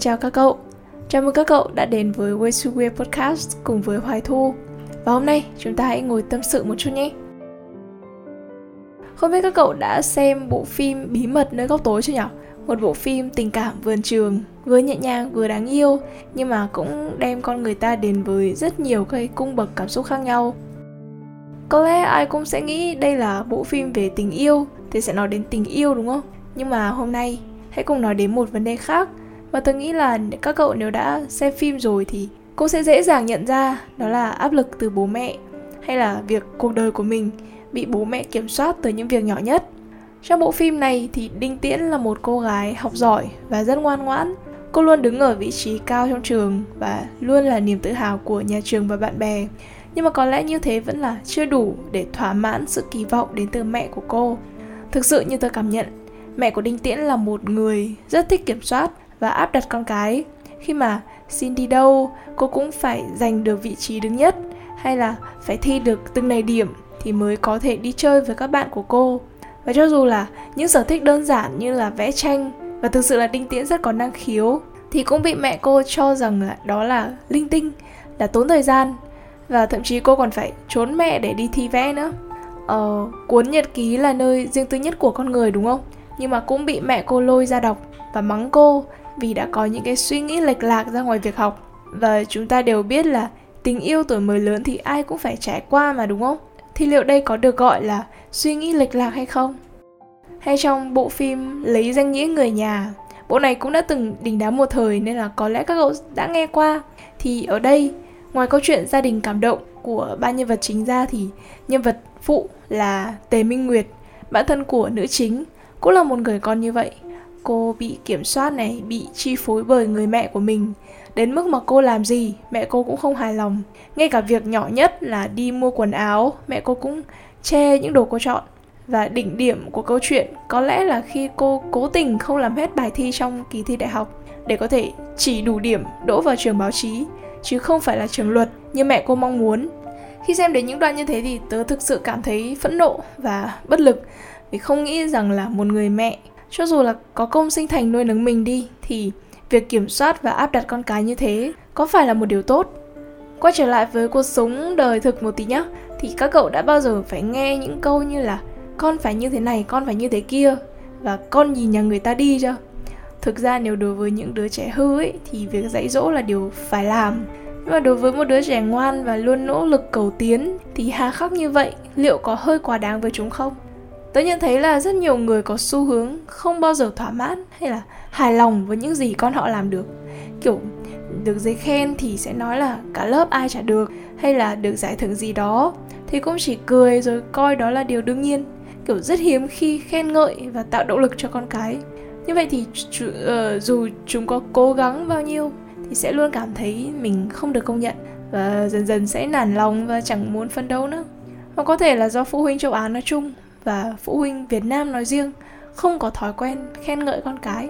chào các cậu. Chào mừng các cậu đã đến với Way to Weird Podcast cùng với Hoài Thu. Và hôm nay chúng ta hãy ngồi tâm sự một chút nhé. Không biết các cậu đã xem bộ phim Bí mật nơi góc tối chưa nhỉ? Một bộ phim tình cảm vườn trường, vừa nhẹ nhàng vừa đáng yêu Nhưng mà cũng đem con người ta đến với rất nhiều cây cung bậc cảm xúc khác nhau. Có lẽ ai cũng sẽ nghĩ đây là bộ phim về tình yêu Thì sẽ nói đến tình yêu đúng không? Nhưng mà hôm nay hãy cùng nói đến một vấn đề khác và tôi nghĩ là các cậu nếu đã xem phim rồi thì cũng sẽ dễ dàng nhận ra đó là áp lực từ bố mẹ hay là việc cuộc đời của mình bị bố mẹ kiểm soát từ những việc nhỏ nhất. Trong bộ phim này thì Đinh Tiễn là một cô gái học giỏi và rất ngoan ngoãn. Cô luôn đứng ở vị trí cao trong trường và luôn là niềm tự hào của nhà trường và bạn bè. Nhưng mà có lẽ như thế vẫn là chưa đủ để thỏa mãn sự kỳ vọng đến từ mẹ của cô. Thực sự như tôi cảm nhận, mẹ của Đinh Tiễn là một người rất thích kiểm soát và áp đặt con cái. Khi mà xin đi đâu cô cũng phải giành được vị trí đứng nhất hay là phải thi được từng này điểm thì mới có thể đi chơi với các bạn của cô. Và cho dù là những sở thích đơn giản như là vẽ tranh và thực sự là đinh tiễn rất có năng khiếu thì cũng bị mẹ cô cho rằng là đó là linh tinh là tốn thời gian. Và thậm chí cô còn phải trốn mẹ để đi thi vẽ nữa. Ờ, cuốn nhật ký là nơi riêng tư nhất của con người đúng không? Nhưng mà cũng bị mẹ cô lôi ra đọc và mắng cô vì đã có những cái suy nghĩ lệch lạc ra ngoài việc học. Và chúng ta đều biết là tình yêu tuổi mới lớn thì ai cũng phải trải qua mà, đúng không? Thì liệu đây có được gọi là suy nghĩ lệch lạc hay không? Hay trong bộ phim lấy danh nghĩa người nhà, bộ này cũng đã từng đình đám một thời nên là có lẽ các cậu đã nghe qua. Thì ở đây, ngoài câu chuyện gia đình cảm động của ba nhân vật chính ra thì nhân vật phụ là tề minh nguyệt bản thân của nữ chính cũng là một người con như vậy cô bị kiểm soát này, bị chi phối bởi người mẹ của mình. Đến mức mà cô làm gì, mẹ cô cũng không hài lòng. Ngay cả việc nhỏ nhất là đi mua quần áo, mẹ cô cũng che những đồ cô chọn. Và đỉnh điểm của câu chuyện, có lẽ là khi cô cố tình không làm hết bài thi trong kỳ thi đại học để có thể chỉ đủ điểm đỗ vào trường báo chí, chứ không phải là trường luật như mẹ cô mong muốn. Khi xem đến những đoạn như thế thì tớ thực sự cảm thấy phẫn nộ và bất lực, vì không nghĩ rằng là một người mẹ cho dù là có công sinh thành nuôi nấng mình đi, thì việc kiểm soát và áp đặt con cái như thế có phải là một điều tốt? Quay trở lại với cuộc sống đời thực một tí nhá. Thì các cậu đã bao giờ phải nghe những câu như là con phải như thế này, con phải như thế kia và con nhìn nhà người ta đi chưa? Thực ra nếu đối với những đứa trẻ hư ấy, thì việc dạy dỗ là điều phải làm. Nhưng mà đối với một đứa trẻ ngoan và luôn nỗ lực cầu tiến, thì hà khắc như vậy, liệu có hơi quá đáng với chúng không? Tớ nhận thấy là rất nhiều người có xu hướng không bao giờ thỏa mãn hay là hài lòng với những gì con họ làm được. Kiểu được giấy khen thì sẽ nói là cả lớp ai chả được hay là được giải thưởng gì đó thì cũng chỉ cười rồi coi đó là điều đương nhiên. Kiểu rất hiếm khi khen ngợi và tạo động lực cho con cái. Như vậy thì uh, dù chúng có cố gắng bao nhiêu thì sẽ luôn cảm thấy mình không được công nhận và dần dần sẽ nản lòng và chẳng muốn phân đấu nữa. Hoặc có thể là do phụ huynh châu Á nói chung và phụ huynh Việt Nam nói riêng, không có thói quen khen ngợi con cái.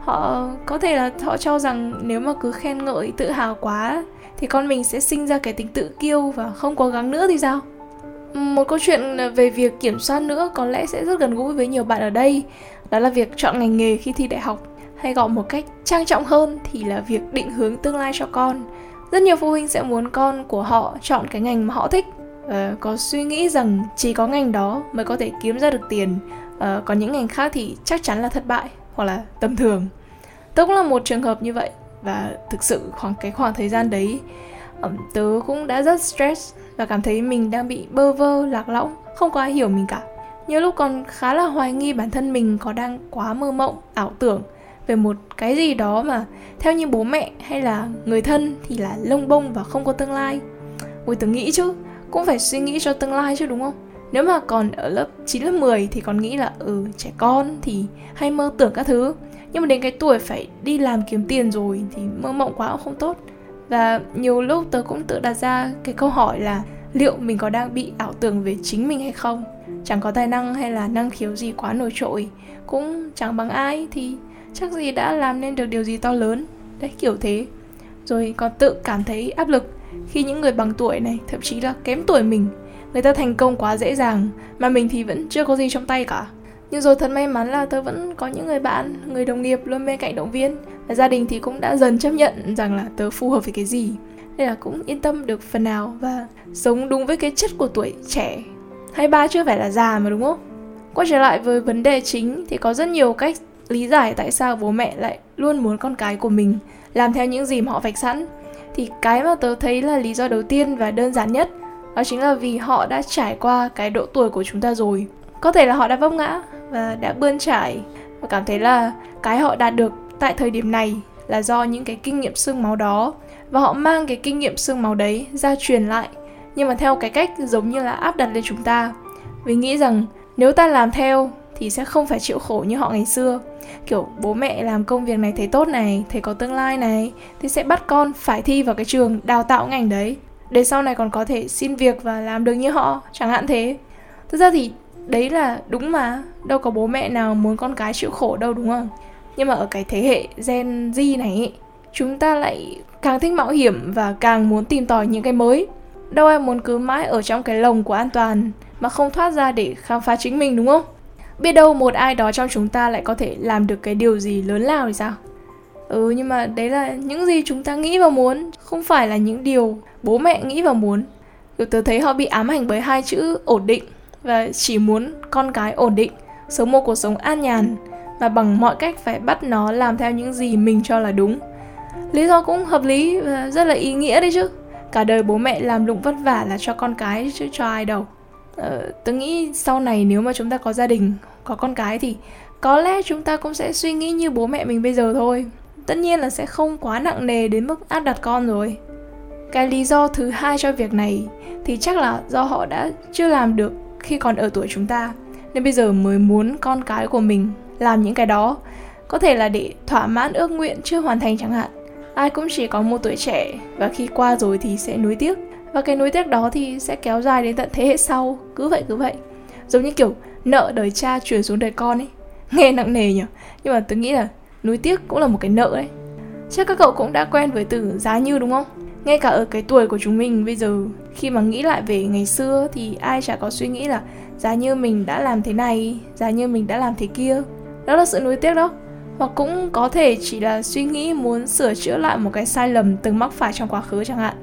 Họ, có thể là họ cho rằng nếu mà cứ khen ngợi tự hào quá, thì con mình sẽ sinh ra cái tính tự kiêu và không cố gắng nữa thì sao? Một câu chuyện về việc kiểm soát nữa có lẽ sẽ rất gần gũi với nhiều bạn ở đây, đó là việc chọn ngành nghề khi thi đại học. Hay gọi một cách trang trọng hơn thì là việc định hướng tương lai cho con. Rất nhiều phụ huynh sẽ muốn con của họ chọn cái ngành mà họ thích uh, có suy nghĩ rằng chỉ có ngành đó mới có thể kiếm ra được tiền. Ờ, uh, còn những ngành khác thì chắc chắn là thất bại hoặc là tầm thường. Tớ cũng là một trường hợp như vậy và thực sự khoảng cái khoảng thời gian đấy um, tớ cũng đã rất stress và cảm thấy mình đang bị bơ vơ lạc lõng không có ai hiểu mình cả. Nhiều lúc còn khá là hoài nghi bản thân mình có đang quá mơ mộng ảo tưởng về một cái gì đó mà theo như bố mẹ hay là người thân thì là lông bông và không có tương lai. Ôi tớ nghĩ chứ cũng phải suy nghĩ cho tương lai chứ, đúng không? Nếu mà còn ở lớp 9 lớp 10 thì còn nghĩ là ừ trẻ con thì hay mơ tưởng các thứ. Nhưng mà đến cái tuổi phải đi làm kiếm tiền rồi thì mơ mộng quá cũng không tốt. Và nhiều lúc tớ cũng tự đặt ra cái câu hỏi là liệu mình có đang bị ảo tưởng về chính mình hay không? Chẳng có tài năng hay là năng khiếu gì quá nổi trội. Cũng chẳng bằng ai thì chắc gì đã làm nên được điều gì to lớn. Đấy, kiểu thế. Rồi còn tự cảm thấy áp lực khi những người bằng tuổi này thậm chí là kém tuổi mình. Người ta thành công quá dễ dàng, mà mình thì vẫn chưa có gì trong tay cả. Nhưng rồi thật may mắn là tớ vẫn có những người bạn, người đồng nghiệp luôn bên cạnh động viên. Và gia đình thì cũng đã dần chấp nhận rằng là tớ phù hợp với cái gì. Nên là cũng yên tâm được phần nào và sống đúng với cái chất của tuổi trẻ. Hay ba chưa phải là già mà, đúng không? Quay trở lại với vấn đề chính thì có rất nhiều cách lý giải tại sao bố mẹ lại luôn muốn con cái của mình làm theo những gì mà họ vạch sẵn thì cái mà tớ thấy là lý do đầu tiên và đơn giản nhất, đó chính là vì họ đã trải qua cái độ tuổi của chúng ta rồi. Có thể là họ đã vấp ngã và đã bươn trải. Và cảm thấy là cái họ đạt được tại thời điểm này là do những cái kinh nghiệm xương máu đó. Và họ mang cái kinh nghiệm xương máu đấy ra truyền lại. Nhưng mà theo cái cách giống như là áp đặt lên chúng ta. Vì nghĩ rằng nếu ta làm theo thì sẽ không phải chịu khổ như họ ngày xưa. Kiểu bố mẹ làm công việc này thấy tốt này thấy có tương lai này thì sẽ bắt con phải thi vào cái trường đào tạo ngành đấy. Để sau này còn có thể xin việc và làm được như họ chẳng hạn thế. Thực ra thì đấy là đúng mà đâu có bố mẹ nào muốn con cái chịu khổ đâu đúng không? Nhưng mà ở cái thế hệ gen z này ấy, chúng ta lại càng thích mạo hiểm và càng muốn tìm tòi những cái mới. Đâu ai muốn cứ mãi ở trong cái lồng của an toàn mà không thoát ra để khám phá chính mình đúng không? Biết đâu một ai đó trong chúng ta lại có thể làm được cái điều gì lớn lao thì sao? Ừ nhưng mà đấy là những gì chúng ta nghĩ và muốn không phải là những điều bố mẹ nghĩ và muốn. Kiểu tớ thấy họ bị ám ảnh bởi hai chữ ổn định và chỉ muốn con cái ổn định sống một cuộc sống an nhàn mà bằng mọi cách phải bắt nó làm theo những gì mình cho là đúng. Lý do cũng hợp lý và rất là ý nghĩa đấy chứ. Cả đời bố mẹ làm lụng vất vả là cho con cái chứ cho ai đâu. Ờ, tớ nghĩ sau này nếu mà chúng ta có gia đình có con cái thì có lẽ chúng ta cũng sẽ suy nghĩ như bố mẹ mình bây giờ thôi. Tất nhiên là sẽ không quá nặng nề đến mức áp đặt con rồi. Cái lý do thứ hai cho việc này thì chắc là do họ đã chưa làm được khi còn ở tuổi chúng ta, nên bây giờ mới muốn con cái của mình làm những cái đó. Có thể là để thỏa mãn ước nguyện chưa hoàn thành chẳng hạn. Ai cũng chỉ có một tuổi trẻ và khi qua rồi thì sẽ nuối tiếc. Và cái nuối tiếc đó thì sẽ kéo dài đến tận thế hệ sau. Cứ vậy cứ vậy. Giống như kiểu nợ đời cha chuyển xuống đời con ấy. Nghe nặng nề nhỉ nhưng mà tôi nghĩ là nuối tiếc cũng là một cái nợ đấy chắc các cậu cũng đã quen với từ giá như đúng không? Ngay cả ở cái tuổi của chúng mình, bây giờ khi mà nghĩ lại về ngày xưa thì ai chả có suy nghĩ là giá như mình đã làm thế này, giá như mình đã làm thế kia. Đó là sự nuối tiếc đó. Hoặc cũng có thể chỉ là suy nghĩ muốn sửa chữa lại một cái sai lầm từng mắc phải trong quá khứ chẳng hạn.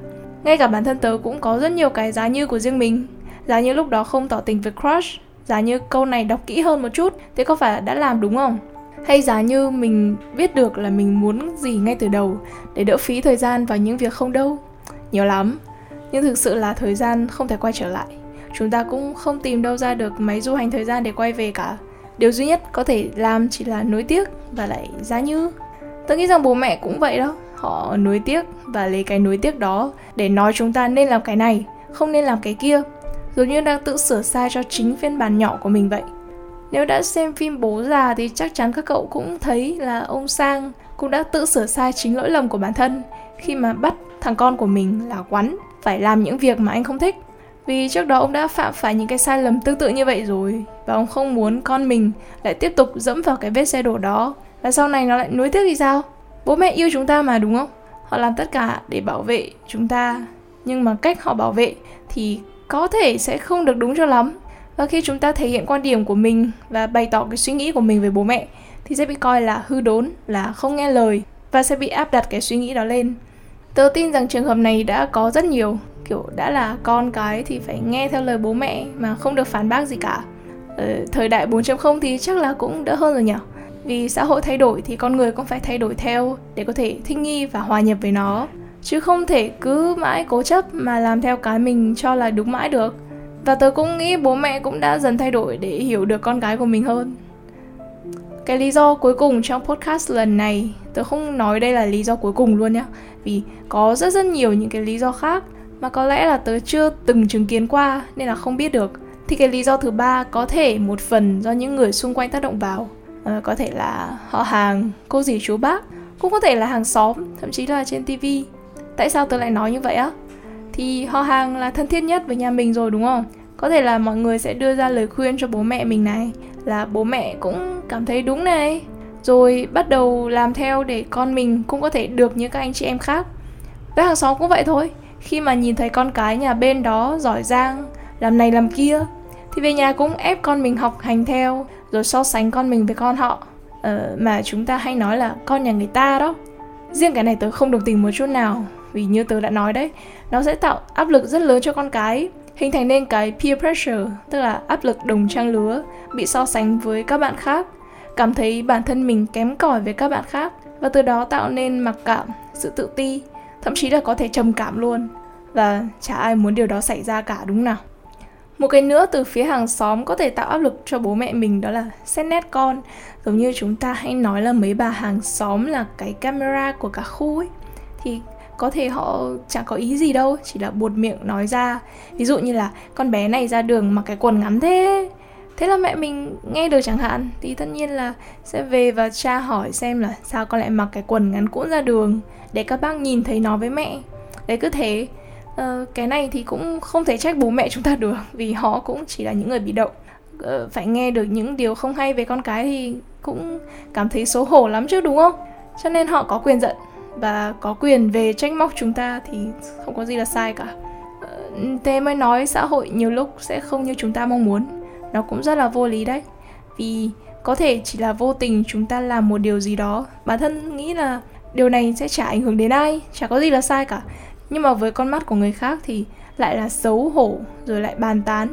Ngay cả bản thân tớ cũng có rất nhiều cái giá như của riêng mình. Giá như lúc đó không tỏ tình với crush giá như câu này đọc kỹ hơn một chút thế có phải đã làm đúng không? Hay giá như mình biết được là mình muốn gì ngay từ đầu để đỡ phí thời gian vào những việc không đâu? Nhiều lắm, nhưng thực sự là thời gian không thể quay trở lại. Chúng ta cũng không tìm đâu ra được máy du hành thời gian để quay về cả. Điều duy nhất có thể làm chỉ là nuối tiếc và lại giá như. Tôi nghĩ rằng bố mẹ cũng vậy đó. Họ nuối tiếc và lấy cái nuối tiếc đó để nói chúng ta nên làm cái này, không nên làm cái kia giống như đang tự sửa sai cho chính phiên bản nhỏ của mình vậy. Nếu đã xem phim bố già thì chắc chắn các cậu cũng thấy là ông sang cũng đã tự sửa sai chính lỗi lầm của bản thân. Khi mà bắt thằng con của mình là quắn phải làm những việc mà anh không thích. Vì trước đó ông đã phạm phải những cái sai lầm tương tự như vậy rồi, và ông không muốn con mình lại tiếp tục dẫm vào cái vết xe đổ đó. Và sau này nó lại nuối tiếc thì sao? Bố mẹ yêu chúng ta mà, đúng không? Họ làm tất cả để bảo vệ chúng ta. Nhưng mà cách họ bảo vệ thì có thể sẽ không được đúng cho lắm. Và khi chúng ta thể hiện quan điểm của mình và bày tỏ cái suy nghĩ của mình về bố mẹ thì sẽ bị coi là hư đốn là không nghe lời và sẽ bị áp đặt cái suy nghĩ đó lên. Tớ tin rằng trường hợp này đã có rất nhiều kiểu đã là con cái thì phải nghe theo lời bố mẹ mà không được phản bác gì cả. Ờ, thời đại 4.0 thì chắc là cũng đỡ hơn rồi nhỉ? Vì xã hội thay đổi thì con người cũng phải thay đổi theo để có thể thích nghi và hòa nhập với nó chứ không thể cứ mãi cố chấp mà làm theo cái mình cho là đúng mãi được. Và tớ cũng nghĩ bố mẹ cũng đã dần thay đổi để hiểu được con gái của mình hơn. Cái lý do cuối cùng trong podcast lần này tớ không nói đây là lý do cuối cùng luôn nhá. Vì có rất rất nhiều những cái lý do khác mà có lẽ là tớ chưa từng chứng kiến qua nên là không biết được. Thì cái lý do thứ ba có thể một phần do những người xung quanh tác động vào. À, có thể là họ hàng cô dì chú bác cũng có thể là hàng xóm thậm chí là trên tivi tại sao tớ lại nói như vậy á? Thì họ hàng là thân thiết nhất với nhà mình rồi đúng không? Có thể là mọi người sẽ đưa ra lời khuyên cho bố mẹ mình này là bố mẹ cũng cảm thấy đúng này. Rồi bắt đầu làm theo để con mình cũng có thể được như các anh chị em khác. Với hàng xóm cũng vậy thôi. Khi mà nhìn thấy con cái nhà bên đó giỏi giang làm này làm kia thì về nhà cũng ép con mình học hành theo rồi so sánh con mình với con họ. Ờ, mà chúng ta hay nói là con nhà người ta đó. Riêng cái này tớ không đồng tình một chút nào vì như tớ đã nói đấy, nó sẽ tạo áp lực rất lớn cho con cái, hình thành nên cái peer pressure, tức là áp lực đồng trang lứa, bị so sánh với các bạn khác, cảm thấy bản thân mình kém cỏi với các bạn khác, và từ đó tạo nên mặc cảm, sự tự ti, thậm chí là có thể trầm cảm luôn. Và chả ai muốn điều đó xảy ra cả, đúng nào? Một cái nữa từ phía hàng xóm có thể tạo áp lực cho bố mẹ mình đó là xét nét con. Giống như chúng ta hay nói là mấy bà hàng xóm là cái camera của cả khu ấy, thì có thể họ chẳng có ý gì đâu chỉ là buột miệng nói ra. Ví dụ như là con bé này ra đường mặc cái quần ngắn thế thế là mẹ mình nghe được chẳng hạn. Thì tất nhiên là sẽ về và tra hỏi xem là sao con lại mặc cái quần ngắn cũ ra đường để các bác nhìn thấy nó với mẹ. Đấy cứ thế. Ờ, cái này thì cũng không thể trách bố mẹ chúng ta được vì họ cũng chỉ là những người bị động. Ờ, phải nghe được những điều không hay về con cái thì cũng cảm thấy xấu hổ lắm chứ đúng không? Cho nên họ có quyền giận và có quyền về trách móc chúng ta thì không có gì là sai cả. Ờ, thế mới nói xã hội nhiều lúc sẽ không như chúng ta mong muốn. Nó cũng rất là vô lý đấy. Vì có thể chỉ là vô tình chúng ta làm một điều gì đó, bản thân nghĩ là điều này sẽ chả ảnh hưởng đến ai, chả có gì là sai cả. Nhưng mà với con mắt của người khác thì lại là xấu hổ, rồi lại bàn tán.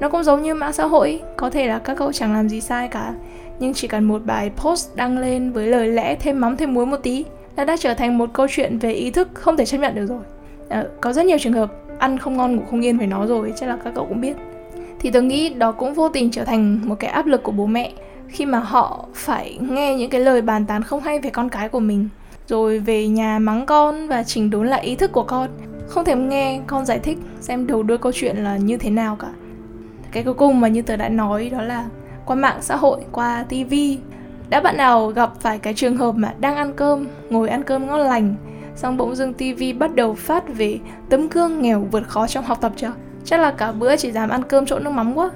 Nó cũng giống như mạng xã hội có thể là các cậu chẳng làm gì sai cả. Nhưng chỉ cần một bài post đăng lên với lời lẽ thêm mắm thêm muối một tí nó đã trở thành một câu chuyện về ý thức không thể chấp nhận được rồi. À, có rất nhiều trường hợp ăn không ngon ngủ không yên với nó rồi chắc là các cậu cũng biết. Thì tôi nghĩ đó cũng vô tình trở thành một cái áp lực của bố mẹ khi mà họ phải nghe những cái lời bàn tán không hay về con cái của mình. Rồi về nhà mắng con và chỉnh đốn lại ý thức của con. Không thèm nghe con giải thích xem đầu đuôi câu chuyện là như thế nào cả. Cái cuối cùng mà như tớ đã nói đó là qua mạng xã hội qua tivi đã bạn nào gặp phải cái trường hợp mà đang ăn cơm, ngồi ăn cơm ngon lành, xong bỗng dưng tivi bắt đầu phát về tấm gương nghèo vượt khó trong học tập chưa? Chắc là cả bữa chỉ dám ăn cơm trộn nước mắm quá.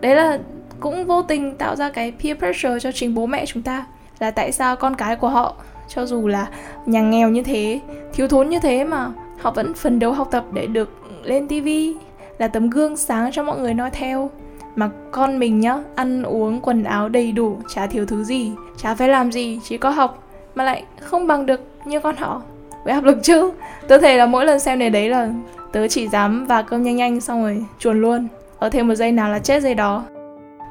Đấy là cũng vô tình tạo ra cái peer pressure cho chính bố mẹ chúng ta, là tại sao con cái của họ, cho dù là nhà nghèo như thế, thiếu thốn như thế mà họ vẫn phấn đấu học tập để được lên tivi là tấm gương sáng cho mọi người nói theo mà con mình nhá, ăn uống quần áo đầy đủ, chả thiếu thứ gì, chả phải làm gì, chỉ có học, mà lại không bằng được như con họ. Với áp lực chứ, tớ thể là mỗi lần xem này đấy là tớ chỉ dám và cơm nhanh nhanh xong rồi chuồn luôn. Ở thêm một giây nào là chết giây đó.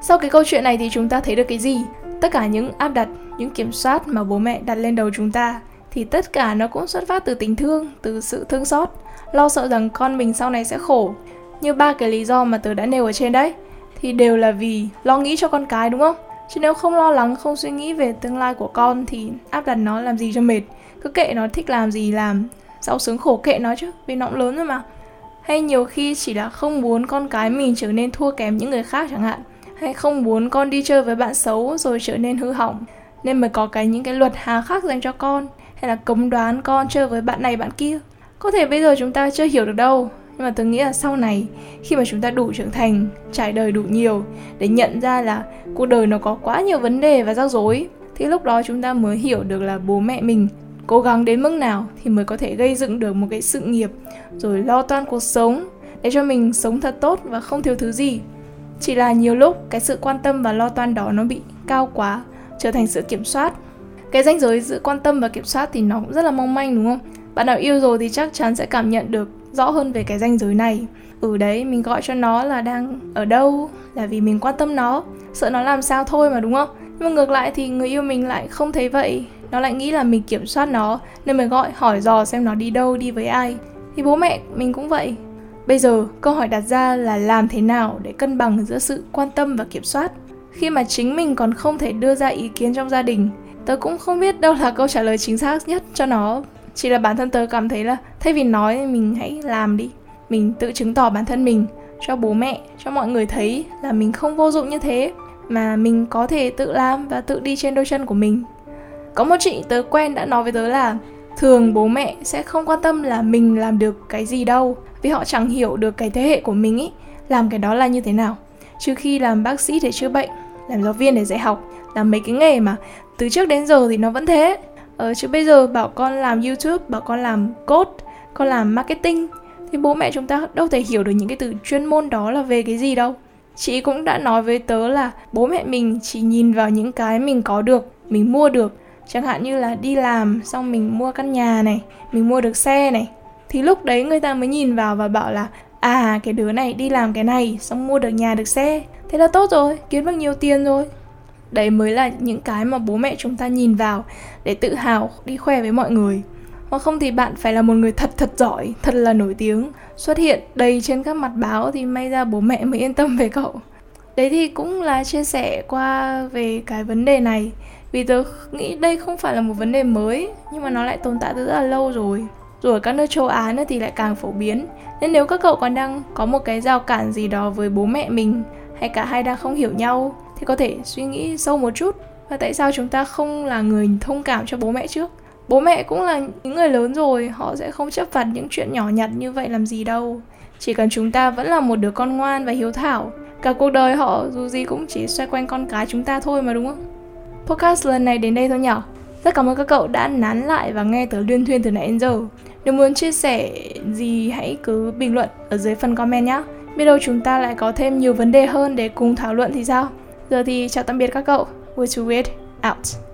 Sau cái câu chuyện này thì chúng ta thấy được cái gì? Tất cả những áp đặt, những kiểm soát mà bố mẹ đặt lên đầu chúng ta, thì tất cả nó cũng xuất phát từ tình thương, từ sự thương xót. Lo sợ rằng con mình sau này sẽ khổ. Như ba cái lý do mà tớ đã nêu ở trên đấy thì đều là vì lo nghĩ cho con cái, đúng không? Chứ nếu không lo lắng, không suy nghĩ về tương lai của con thì áp đặt nó làm gì cho mệt? Cứ kệ nó thích làm gì làm, sau sướng khổ kệ nó chứ, vì nó cũng lớn rồi mà. Hay nhiều khi chỉ là không muốn con cái mình trở nên thua kém những người khác chẳng hạn, hay không muốn con đi chơi với bạn xấu rồi trở nên hư hỏng, nên mới có cái những cái luật hà khắc dành cho con, hay là cấm đoán con chơi với bạn này bạn kia. Có thể bây giờ chúng ta chưa hiểu được đâu nhưng mà tôi nghĩ là sau này, khi mà chúng ta đủ trưởng thành, trải đời đủ nhiều để nhận ra là cuộc đời nó có quá nhiều vấn đề và rắc rối, thì lúc đó chúng ta mới hiểu được là bố mẹ mình cố gắng đến mức nào thì mới có thể gây dựng được một cái sự nghiệp rồi lo toan cuộc sống để cho mình sống thật tốt và không thiếu thứ gì. Chỉ là nhiều lúc cái sự quan tâm và lo toan đó nó bị cao quá, trở thành sự kiểm soát. Cái ranh giới giữa quan tâm và kiểm soát thì nó cũng rất là mong manh, đúng không? Bạn nào yêu rồi thì chắc chắn sẽ cảm nhận được rõ hơn về cái ranh giới này. Ở đấy, mình gọi cho nó là đang ở đâu là vì mình quan tâm nó. Sợ nó làm sao thôi mà, đúng không? Nhưng mà ngược lại thì người yêu mình lại không thấy vậy. Nó lại nghĩ là mình kiểm soát nó, nên mới gọi, hỏi dò xem nó đi đâu, đi với ai. Thì bố mẹ mình cũng vậy. Bây giờ, câu hỏi đặt ra là làm thế nào để cân bằng giữa sự quan tâm và kiểm soát? Khi mà chính mình còn không thể đưa ra ý kiến trong gia đình, tớ cũng không biết đâu là câu trả lời chính xác nhất cho nó chỉ là bản thân tớ cảm thấy là, thay vì nói thì mình hãy làm đi, mình tự chứng tỏ bản thân mình cho bố mẹ, cho mọi người thấy là mình không vô dụng như thế, mà mình có thể tự làm và tự đi trên đôi chân của mình. Có một chị tớ quen đã nói với tớ là, thường bố mẹ sẽ không quan tâm là mình làm được cái gì đâu, vì họ chẳng hiểu được cái thế hệ của mình ý, làm cái đó là như thế nào. Trừ khi làm bác sĩ để chữa bệnh, làm giáo viên để dạy học, làm mấy cái nghề mà từ trước đến giờ thì nó vẫn thế ờ, chứ bây giờ bảo con làm youtube bảo con làm code con làm marketing thì bố mẹ chúng ta đâu thể hiểu được những cái từ chuyên môn đó là về cái gì đâu. Chị cũng đã nói với tớ là bố mẹ mình chỉ nhìn vào những cái mình có được mình mua được. Chẳng hạn như là đi làm xong mình mua căn nhà này mình mua được xe này. Thì lúc đấy người ta mới nhìn vào và bảo là à cái đứa này đi làm cái này xong mua được nhà được xe. Thế là tốt rồi kiếm được nhiều tiền rồi đấy mới là những cái mà bố mẹ chúng ta nhìn vào để tự hào đi khoe với mọi người. Hoặc không thì bạn phải là một người thật thật giỏi, thật là nổi tiếng. Xuất hiện đầy trên các mặt báo thì may ra bố mẹ mới yên tâm về cậu. Đấy thì cũng là chia sẻ qua về cái vấn đề này. Vì tớ nghĩ đây không phải là một vấn đề mới, nhưng mà nó lại tồn tại từ rất là lâu rồi. Rồi ở các nước châu Á nữa thì lại càng phổ biến. Nên nếu các cậu còn đang có một cái rào cản gì đó với bố mẹ mình, hay cả hai đang không hiểu nhau thì có thể suy nghĩ sâu một chút và tại sao chúng ta không là người thông cảm cho bố mẹ trước? Bố mẹ cũng là những người lớn rồi, họ sẽ không chấp vặt những chuyện nhỏ nhặt như vậy làm gì đâu. Chỉ cần chúng ta vẫn là một đứa con ngoan và hiếu thảo, cả cuộc đời họ dù gì cũng chỉ xoay quanh con cái chúng ta thôi mà, đúng không? Podcast lần này đến đây thôi nhỏ rất cảm ơn các cậu đã nán lại và nghe tớ liên thuyên từ nãy đến giờ. Nếu muốn chia sẻ gì hãy cứ bình luận ở dưới phần comment nhé biết đâu chúng ta lại có thêm nhiều vấn đề hơn để cùng thảo luận thì sao? Giờ thì chào tạm biệt các cậu. We're to it out?